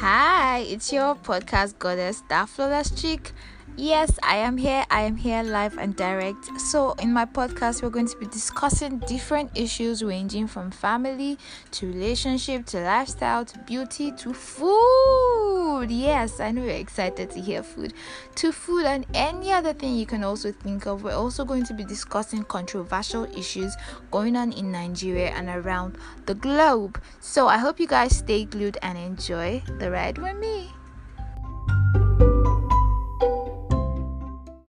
Hi, it's your podcast goddess, that flawless chick. Yes, I am here. I am here live and direct. So, in my podcast, we're going to be discussing different issues ranging from family to relationship to lifestyle to beauty to food. Yes, I know you're excited to hear food. To food and any other thing you can also think of. We're also going to be discussing controversial issues going on in Nigeria and around the globe. So, I hope you guys stay glued and enjoy the ride with me.